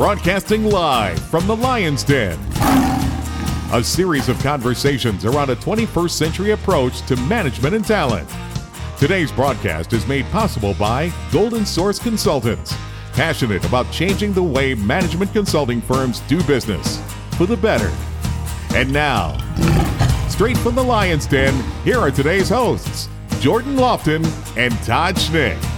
broadcasting live from the Lion's Den. A series of conversations around a 21st century approach to management and talent. Today's broadcast is made possible by Golden Source Consultants, passionate about changing the way management consulting firms do business for the better. And now, straight from the Lion's Den, here are today's hosts, Jordan Lofton and Todd Schnick.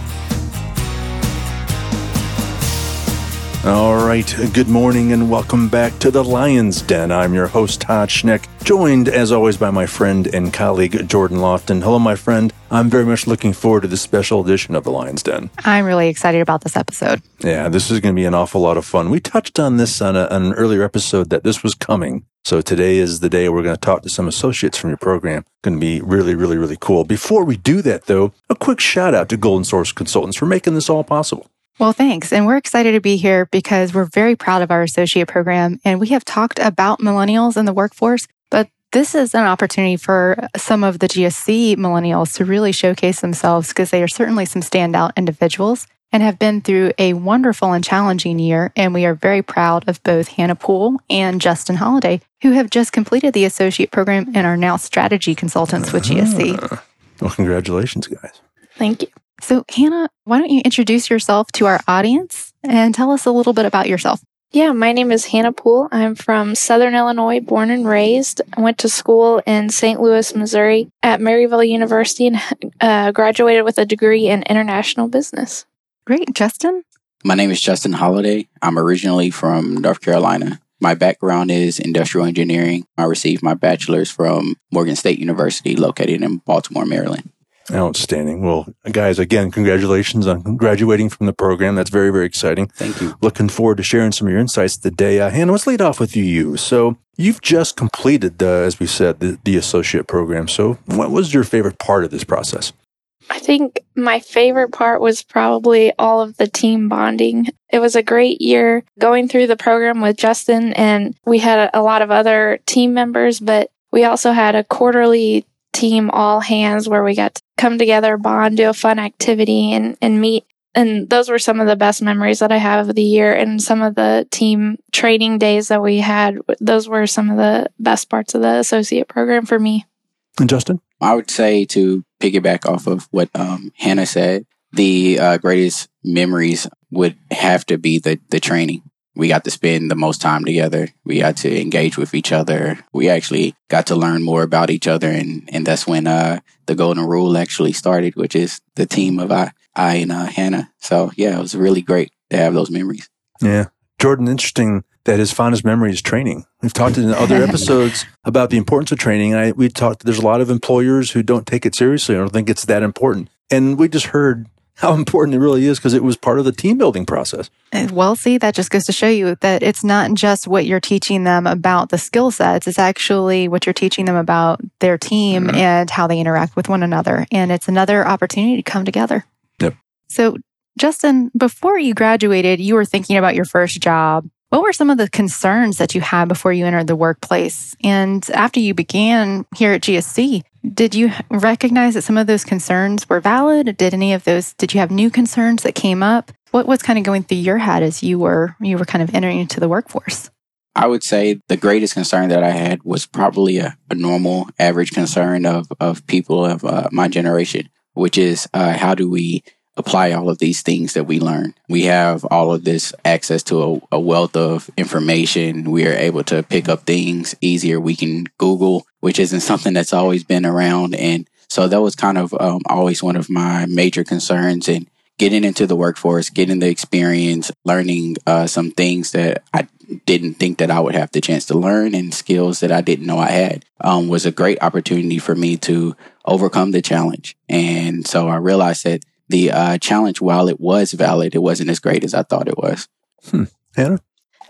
All right, good morning and welcome back to the Lion's Den. I'm your host, Todd Schnick, joined as always by my friend and colleague, Jordan Lofton. Hello, my friend. I'm very much looking forward to this special edition of the Lion's Den. I'm really excited about this episode. Yeah, this is going to be an awful lot of fun. We touched on this on, a, on an earlier episode that this was coming. So today is the day we're going to talk to some associates from your program. Going to be really, really, really cool. Before we do that, though, a quick shout out to Golden Source Consultants for making this all possible. Well, thanks. And we're excited to be here because we're very proud of our associate program. And we have talked about millennials in the workforce, but this is an opportunity for some of the GSC millennials to really showcase themselves because they are certainly some standout individuals and have been through a wonderful and challenging year. And we are very proud of both Hannah Poole and Justin Holiday, who have just completed the associate program and are now strategy consultants with GSC. Ah. Well, congratulations, guys. Thank you. So, Hannah, why don't you introduce yourself to our audience and tell us a little bit about yourself? Yeah, my name is Hannah Poole. I'm from Southern Illinois, born and raised. I went to school in St. Louis, Missouri at Maryville University and uh, graduated with a degree in international business. Great. Justin? My name is Justin Holiday. I'm originally from North Carolina. My background is industrial engineering. I received my bachelor's from Morgan State University, located in Baltimore, Maryland. Outstanding. Well, guys, again, congratulations on graduating from the program. That's very, very exciting. Thank you. Looking forward to sharing some of your insights today. Uh, Hannah, let's lead off with you. So, you've just completed, uh, as we said, the, the associate program. So, what was your favorite part of this process? I think my favorite part was probably all of the team bonding. It was a great year going through the program with Justin, and we had a, a lot of other team members, but we also had a quarterly team all hands where we got to come together, bond, do a fun activity, and, and meet. And those were some of the best memories that I have of the year. And some of the team training days that we had, those were some of the best parts of the associate program for me. And Justin? I would say to piggyback off of what um, Hannah said, the uh, greatest memories would have to be the, the training we got to spend the most time together. We got to engage with each other. We actually got to learn more about each other. And, and that's when uh, the Golden Rule actually started, which is the team of I, I and uh, Hannah. So, yeah, it was really great to have those memories. Yeah. Jordan, interesting that his fondest memory is training. We've talked in other episodes about the importance of training. I, we talked, there's a lot of employers who don't take it seriously. I don't think it's that important. And we just heard how important it really is because it was part of the team building process. Well, see, that just goes to show you that it's not just what you're teaching them about the skill sets, it's actually what you're teaching them about their team mm-hmm. and how they interact with one another. And it's another opportunity to come together. Yep. So, Justin, before you graduated, you were thinking about your first job. What were some of the concerns that you had before you entered the workplace? And after you began here at GSC, did you recognize that some of those concerns were valid? Did any of those did you have new concerns that came up? What was kind of going through your head as you were you were kind of entering into the workforce? I would say the greatest concern that I had was probably a, a normal average concern of of people of uh, my generation, which is uh, how do we apply all of these things that we learn. We have all of this access to a, a, wealth of information. We are able to pick up things easier. We can Google, which isn't something that's always been around. And so that was kind of um, always one of my major concerns and getting into the workforce, getting the experience, learning uh, some things that I didn't think that I would have the chance to learn and skills that I didn't know I had um, was a great opportunity for me to overcome the challenge. And so I realized that the uh, challenge, while it was valid, it wasn't as great as I thought it was. Hmm. Hannah?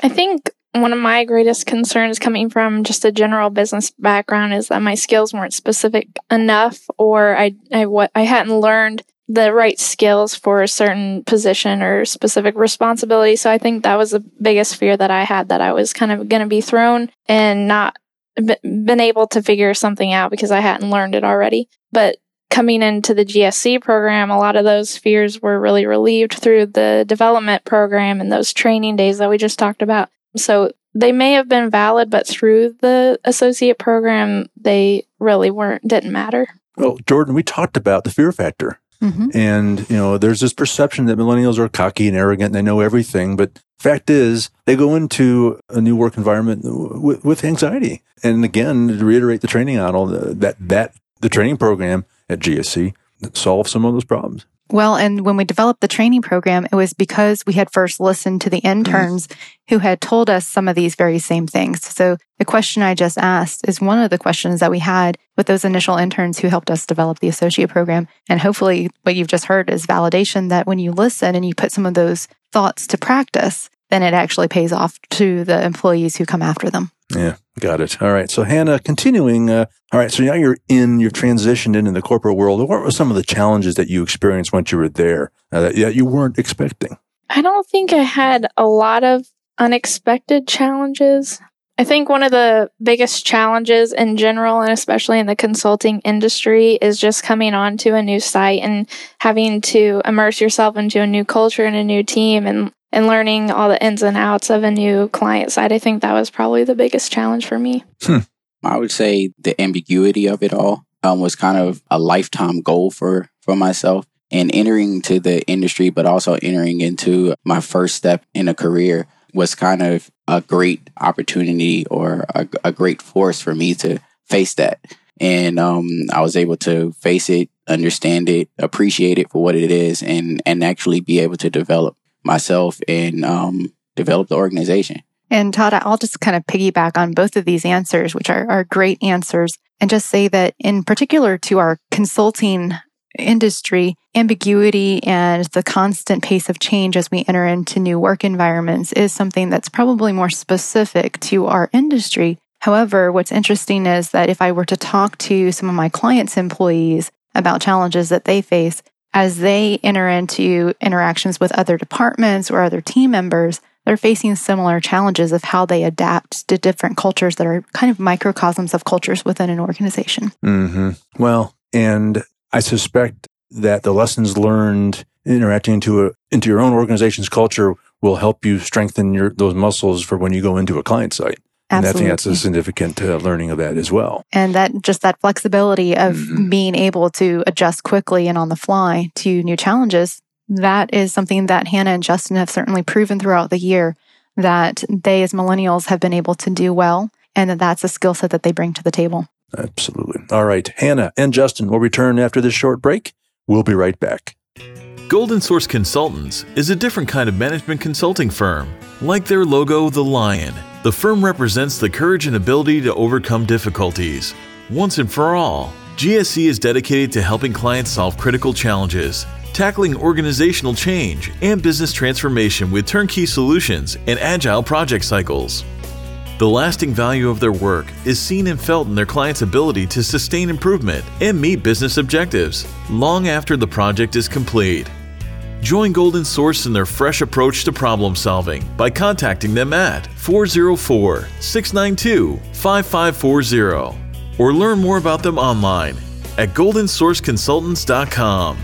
I think one of my greatest concerns coming from just a general business background is that my skills weren't specific enough or I, I, what, I hadn't learned the right skills for a certain position or specific responsibility. So I think that was the biggest fear that I had that I was kind of going to be thrown and not been able to figure something out because I hadn't learned it already. But coming into the GSC program, a lot of those fears were really relieved through the development program and those training days that we just talked about. So they may have been valid, but through the associate program, they really weren't, didn't matter. Well, Jordan, we talked about the fear factor. Mm-hmm. And, you know, there's this perception that millennials are cocky and arrogant and they know everything. But fact is, they go into a new work environment with, with anxiety. And again, to reiterate the training model, that, that the training program at GSC solve some of those problems. Well, and when we developed the training program, it was because we had first listened to the mm-hmm. interns who had told us some of these very same things. So the question I just asked is one of the questions that we had with those initial interns who helped us develop the associate program. And hopefully what you've just heard is validation that when you listen and you put some of those thoughts to practice, then it actually pays off to the employees who come after them. Yeah, got it. All right. So, Hannah, continuing. Uh, all right. So now you're in, you've transitioned into the corporate world. What were some of the challenges that you experienced once you were there uh, that, that you weren't expecting? I don't think I had a lot of unexpected challenges. I think one of the biggest challenges in general, and especially in the consulting industry, is just coming onto a new site and having to immerse yourself into a new culture and a new team and and learning all the ins and outs of a new client side. I think that was probably the biggest challenge for me. Hmm. I would say the ambiguity of it all um, was kind of a lifetime goal for, for myself. And entering to the industry, but also entering into my first step in a career was kind of a great opportunity or a, a great force for me to face that. And um, I was able to face it, understand it, appreciate it for what it is, and and actually be able to develop myself and um, develop the organization. And Todd, I'll just kind of piggyback on both of these answers, which are, are great answers, and just say that in particular to our consulting industry, ambiguity and the constant pace of change as we enter into new work environments is something that's probably more specific to our industry. However, what's interesting is that if I were to talk to some of my clients' employees about challenges that they face, as they enter into interactions with other departments or other team members, they're facing similar challenges of how they adapt to different cultures that are kind of microcosms of cultures within an organization. Mm-hmm. Well, and I suspect that the lessons learned interacting into a, into your own organization's culture will help you strengthen your those muscles for when you go into a client site. And I think that's a significant uh, learning of that as well. And that just that flexibility of mm-hmm. being able to adjust quickly and on the fly to new challenges. That is something that Hannah and Justin have certainly proven throughout the year that they as millennials have been able to do well and that that's a skill set that they bring to the table. Absolutely. All right. Hannah and Justin will return after this short break. We'll be right back. Golden Source Consultants is a different kind of management consulting firm. Like their logo, the lion, the firm represents the courage and ability to overcome difficulties. Once and for all, GSC is dedicated to helping clients solve critical challenges, tackling organizational change and business transformation with turnkey solutions and agile project cycles. The lasting value of their work is seen and felt in their clients' ability to sustain improvement and meet business objectives long after the project is complete. Join Golden Source in their fresh approach to problem solving by contacting them at 404 692 5540 or learn more about them online at goldensourceconsultants.com.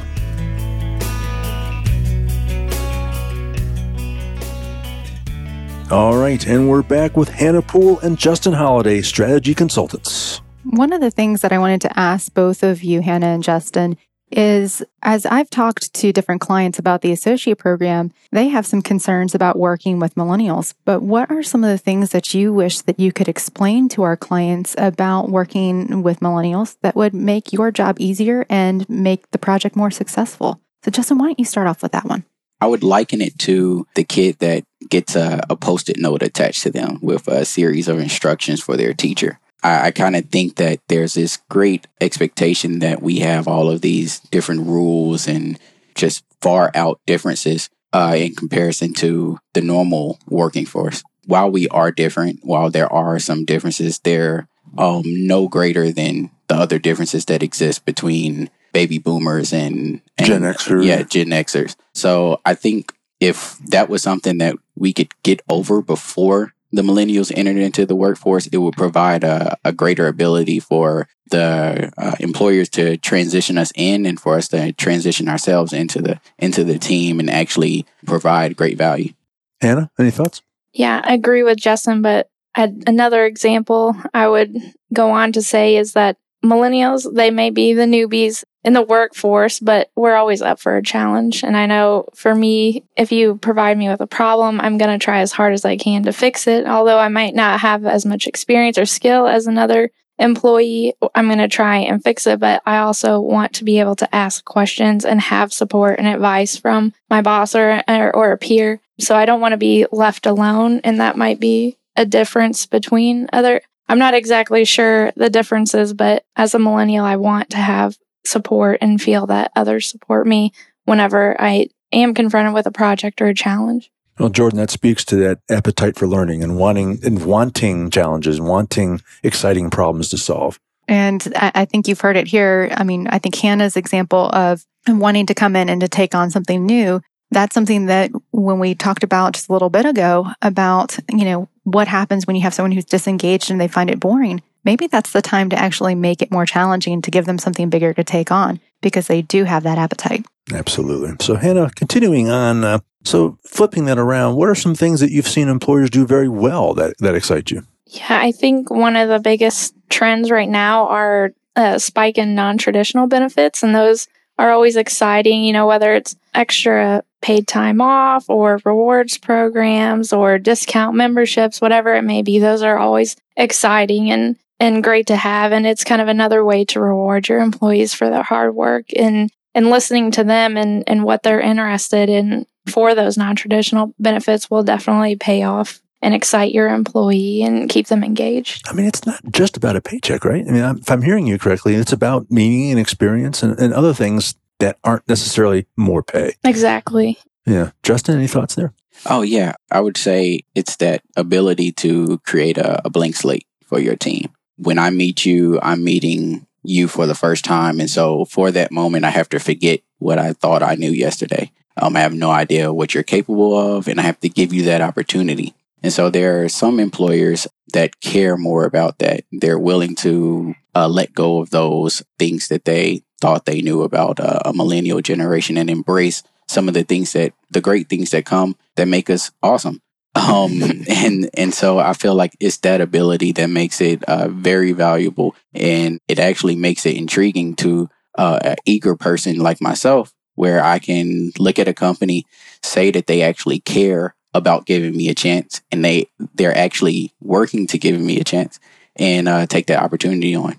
All right, and we're back with Hannah Poole and Justin Holiday, strategy consultants. One of the things that I wanted to ask both of you, Hannah and Justin, is as I've talked to different clients about the associate program, they have some concerns about working with millennials. But what are some of the things that you wish that you could explain to our clients about working with millennials that would make your job easier and make the project more successful? So, Justin, why don't you start off with that one? I would liken it to the kid that gets a, a post it note attached to them with a series of instructions for their teacher. I, I kind of think that there's this great expectation that we have all of these different rules and just far out differences uh, in comparison to the normal working force. While we are different, while there are some differences, they're um, no greater than the other differences that exist between baby boomers and, and Gen Xers. Yeah, Gen Xers. So I think if that was something that we could get over before the millennials entered into the workforce, it would provide a, a greater ability for the uh, employers to transition us in and for us to transition ourselves into the into the team and actually provide great value. Anna, any thoughts? Yeah, I agree with Justin, but another example I would go on to say is that millennials, they may be the newbies in the workforce, but we're always up for a challenge. And I know for me, if you provide me with a problem, I'm going to try as hard as I can to fix it. Although I might not have as much experience or skill as another employee, I'm going to try and fix it. But I also want to be able to ask questions and have support and advice from my boss or, or, or a peer. So I don't want to be left alone. And that might be a difference between other I'm not exactly sure the differences, but as a millennial, I want to have support and feel that others support me whenever I am confronted with a project or a challenge. Well, Jordan, that speaks to that appetite for learning and wanting and wanting challenges, wanting exciting problems to solve. And I think you've heard it here. I mean, I think Hannah's example of wanting to come in and to take on something new that's something that when we talked about just a little bit ago about, you know, what happens when you have someone who's disengaged and they find it boring, maybe that's the time to actually make it more challenging to give them something bigger to take on because they do have that appetite. Absolutely. So, Hannah, continuing on, uh, so flipping that around, what are some things that you've seen employers do very well that, that excite you? Yeah, I think one of the biggest trends right now are uh, spike in non traditional benefits, and those are always exciting, you know, whether it's extra paid time off or rewards programs or discount memberships, whatever it may be. Those are always exciting and, and great to have. And it's kind of another way to reward your employees for their hard work and, and listening to them and, and what they're interested in for those non-traditional benefits will definitely pay off and excite your employee and keep them engaged. I mean, it's not just about a paycheck, right? I mean, if I'm hearing you correctly, it's about meaning and experience and, and other things that aren't necessarily more pay. Exactly. Yeah. Justin, any thoughts there? Oh, yeah. I would say it's that ability to create a, a blank slate for your team. When I meet you, I'm meeting you for the first time. And so for that moment, I have to forget what I thought I knew yesterday. Um, I have no idea what you're capable of, and I have to give you that opportunity. And so there are some employers that care more about that. They're willing to uh, let go of those things that they thought they knew about uh, a millennial generation and embrace some of the things that the great things that come that make us awesome. Um, and and so I feel like it's that ability that makes it uh, very valuable, and it actually makes it intriguing to uh, an eager person like myself, where I can look at a company, say that they actually care about giving me a chance, and they they're actually working to giving me a chance, and uh, take that opportunity on.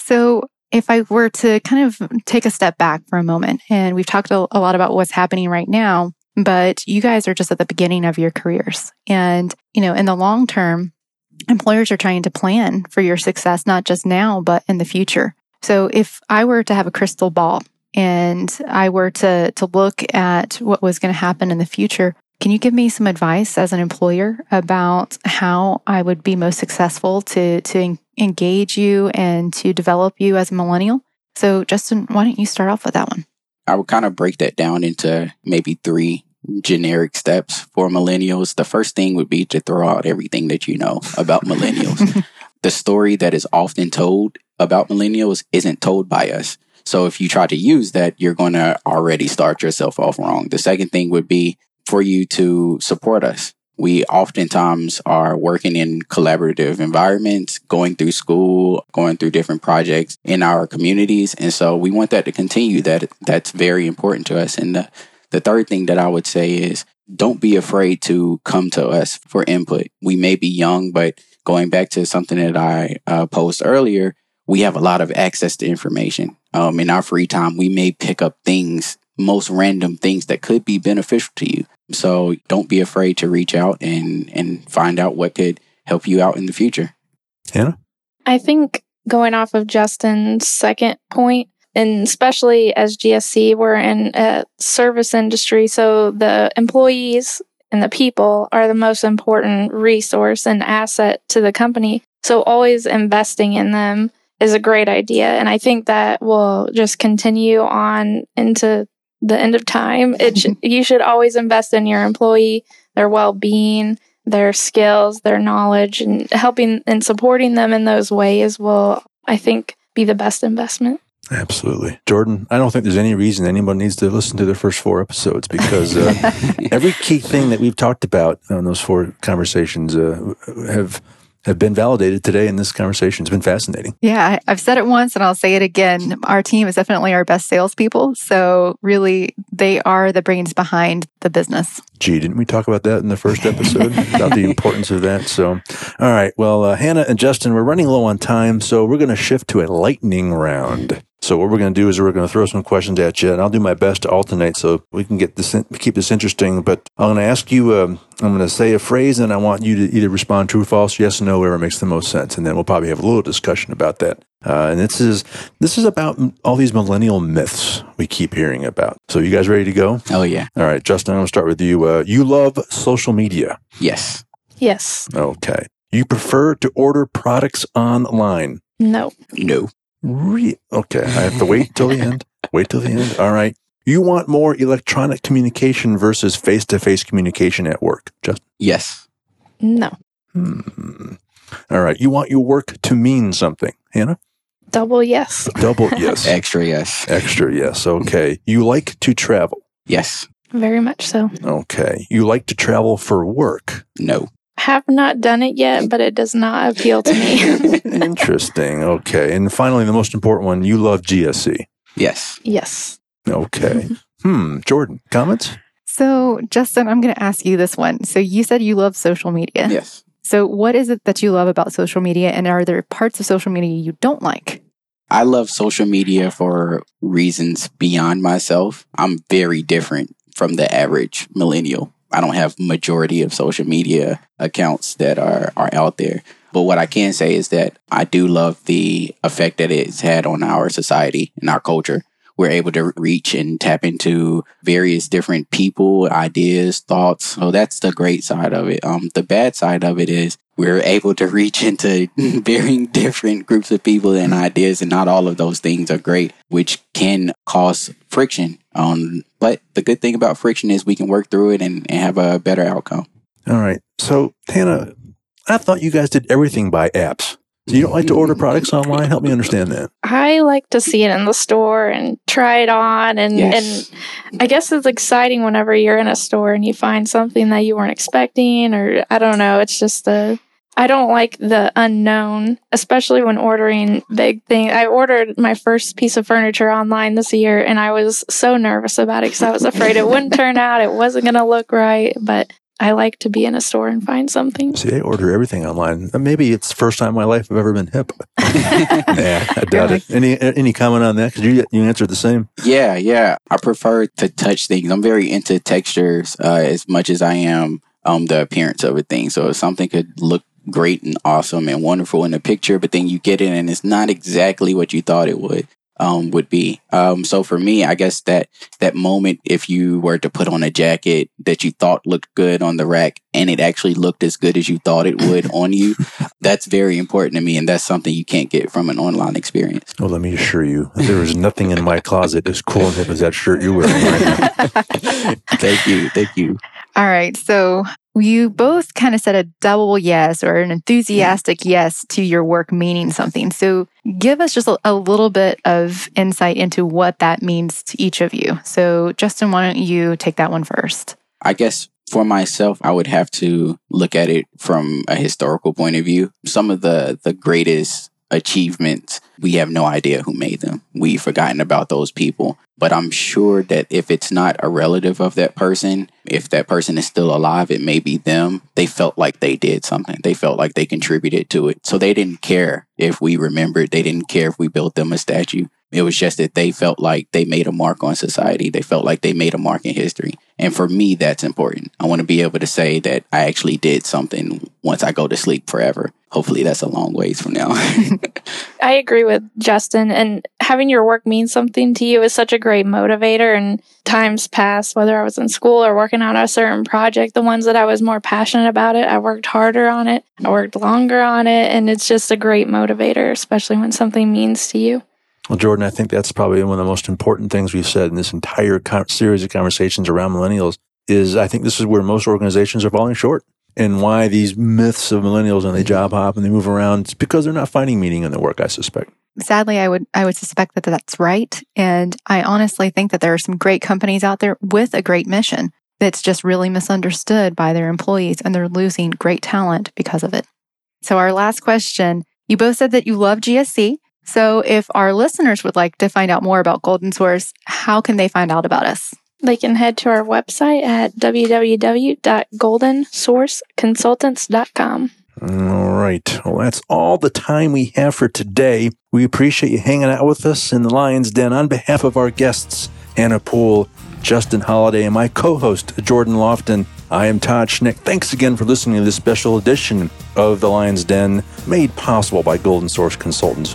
So if I were to kind of take a step back for a moment, and we've talked a, lot about what's happening right now, but you guys are just at the beginning of your careers. And, you know, in the long term, employers are trying to plan for your success, not just now, but in the future. So if I were to have a crystal ball and I were to, to look at what was going to happen in the future, can you give me some advice as an employer about how I would be most successful to, to engage you and to develop you as a millennial? So, Justin, why don't you start off with that one? I would kind of break that down into maybe three generic steps for millennials. The first thing would be to throw out everything that you know about millennials. the story that is often told about millennials isn't told by us. So if you try to use that, you're going to already start yourself off wrong. The second thing would be for you to support us. We oftentimes are working in collaborative environments, going through school, going through different projects in our communities. And so we want that to continue. That that's very important to us. And the, the third thing that I would say is don't be afraid to come to us for input. We may be young, but going back to something that I uh, posed earlier, we have a lot of access to information. Um, in our free time, we may pick up things, most random things that could be beneficial to you. So don't be afraid to reach out and and find out what could help you out in the future. Hannah? I think going off of Justin's second point, and especially as GSC, we're in a service industry, so the employees and the people are the most important resource and asset to the company. So always investing in them is a great idea. And I think that will just continue on into the end of time. It sh- you should always invest in your employee, their well being, their skills, their knowledge, and helping and supporting them in those ways will, I think, be the best investment. Absolutely. Jordan, I don't think there's any reason anyone needs to listen to the first four episodes because uh, every key thing that we've talked about on those four conversations uh, have have been validated today in this conversation. It's been fascinating. Yeah, I've said it once and I'll say it again. Our team is definitely our best salespeople. So, really, they are the brains behind the business. Gee, didn't we talk about that in the first episode about the importance of that? So, all right. Well, uh, Hannah and Justin, we're running low on time, so we're going to shift to a lightning round. So what we're going to do is we're going to throw some questions at you, and I'll do my best to alternate so we can get this keep this interesting. But I'm going to ask you. Um, I'm going to say a phrase, and I want you to either respond true, false, yes, or no, whatever makes the most sense, and then we'll probably have a little discussion about that. Uh, and this is this is about all these millennial myths we keep hearing about. So you guys ready to go? Oh yeah. All right, Justin. I'm going to start with you. Uh, you love social media. Yes. Yes. Okay. You prefer to order products online. No. No. Re- okay, I have to wait till the end. Wait till the end. All right. You want more electronic communication versus face to face communication at work, Justin? Yes. No. Hmm. All right. You want your work to mean something, Hannah? Double yes. Double yes. Extra yes. Extra yes. Okay. You like to travel. Yes. Very much so. Okay. You like to travel for work. No. Have not done it yet, but it does not appeal to me. Interesting. Okay. And finally, the most important one you love GSC. Yes. yes. Okay. Hmm. Jordan, comments? So, Justin, I'm going to ask you this one. So, you said you love social media. Yes. So, what is it that you love about social media? And are there parts of social media you don't like? I love social media for reasons beyond myself. I'm very different from the average millennial. I don't have majority of social media accounts that are are out there. But what I can say is that I do love the effect that it's had on our society and our culture. We're able to reach and tap into various different people, ideas, thoughts. So that's the great side of it. Um, the bad side of it is we're able to reach into varying different groups of people and ideas, and not all of those things are great, which can cause friction. Um, but the good thing about friction is we can work through it and, and have a better outcome. All right. So, Hannah, I thought you guys did everything by apps. So you don't like to order products online? Help me understand that. I like to see it in the store and try it on and Yes. and I guess it's exciting whenever you're in a store and you find something that you weren't expecting or I don't know, it's just the I don't like the unknown, especially when ordering big things. I ordered my first piece of furniture online this year and I was so nervous about it because I was afraid it wouldn't turn out, it wasn't going to look right, but I like to be in a store and find something. See, I order everything online. Uh, Maybe it's the first time in my life I've ever been hip. yeah, I doubt it. Any any comment on that? Because you you answered the same. Yeah, yeah. I prefer to touch things. I'm very into textures uh, as much as I am um, the appearance of a thing. So if something could look great and awesome and wonderful in the picture, but then you get it and it's not exactly what you thought it would um, would be. Um, so for me, I guess that that moment, if you were to put on a jacket that you thought looked good on the rack and it actually looked as good as you thought it would on you, that's very important to me, and that's something you can't get from an online experience. Well, let me assure you, there is nothing in my closet as cool and hip as that shirt you're wearing right now. thank you, thank you. All right. So, you both kind of said a double yes or an enthusiastic yes to your work meaning something. So, give us just a, a little bit of insight into what that means to each of you. So, Justin, why don't you take that one first? I guess for myself, I would have to look at it from a historical point of view. Some of the the greatest achievements, we have no idea who made them. We've forgotten about those people. But I'm sure that if it's not a relative of that person, if that person is still alive, it may be them. They felt like they did something. They felt like they contributed to it. So they didn't care if we remembered. They didn't care if we built them a statue. It was just that they felt like they made a mark on society. They felt like they made a mark in history. And for me, that's important. I want to be able to say that I actually did something once I go to sleep forever. Hopefully, that's a long ways from now. I agree with Justin, and having your work mean something to you is such a great motivator. And times past, whether I was in school or working on a certain project, the ones that I was more passionate about it, I worked harder on it, I worked longer on it, and it's just a great motivator, especially when something means to you. Well, Jordan, I think that's probably one of the most important things we've said in this entire con- series of conversations around millennials. Is I think this is where most organizations are falling short. and why these myths of millennials and they mm-hmm. job hop and they move around. It's because they're not finding meaning in their work, I suspect. Sadly, I would I would suspect that that's right, and I honestly think that there are some great companies out there with a great mission that's just really misunderstood by their employees, and they're losing great talent because of it. So, our last question: You both said that you love GSC. So, if our listeners would like to find out more about Golden Source, how can they find out about us? They can head to our website at www.goldensourceconsultants.com. All right. Well, that's all the time we have for today. We appreciate you hanging out with us in the Lion's Den. On behalf of our guests, Anna Poole, Justin Holiday, and my co host, Jordan Lofton, I am Todd Schnick. Thanks again for listening to this special edition of The Lion's Den, made possible by Golden Source Consultants.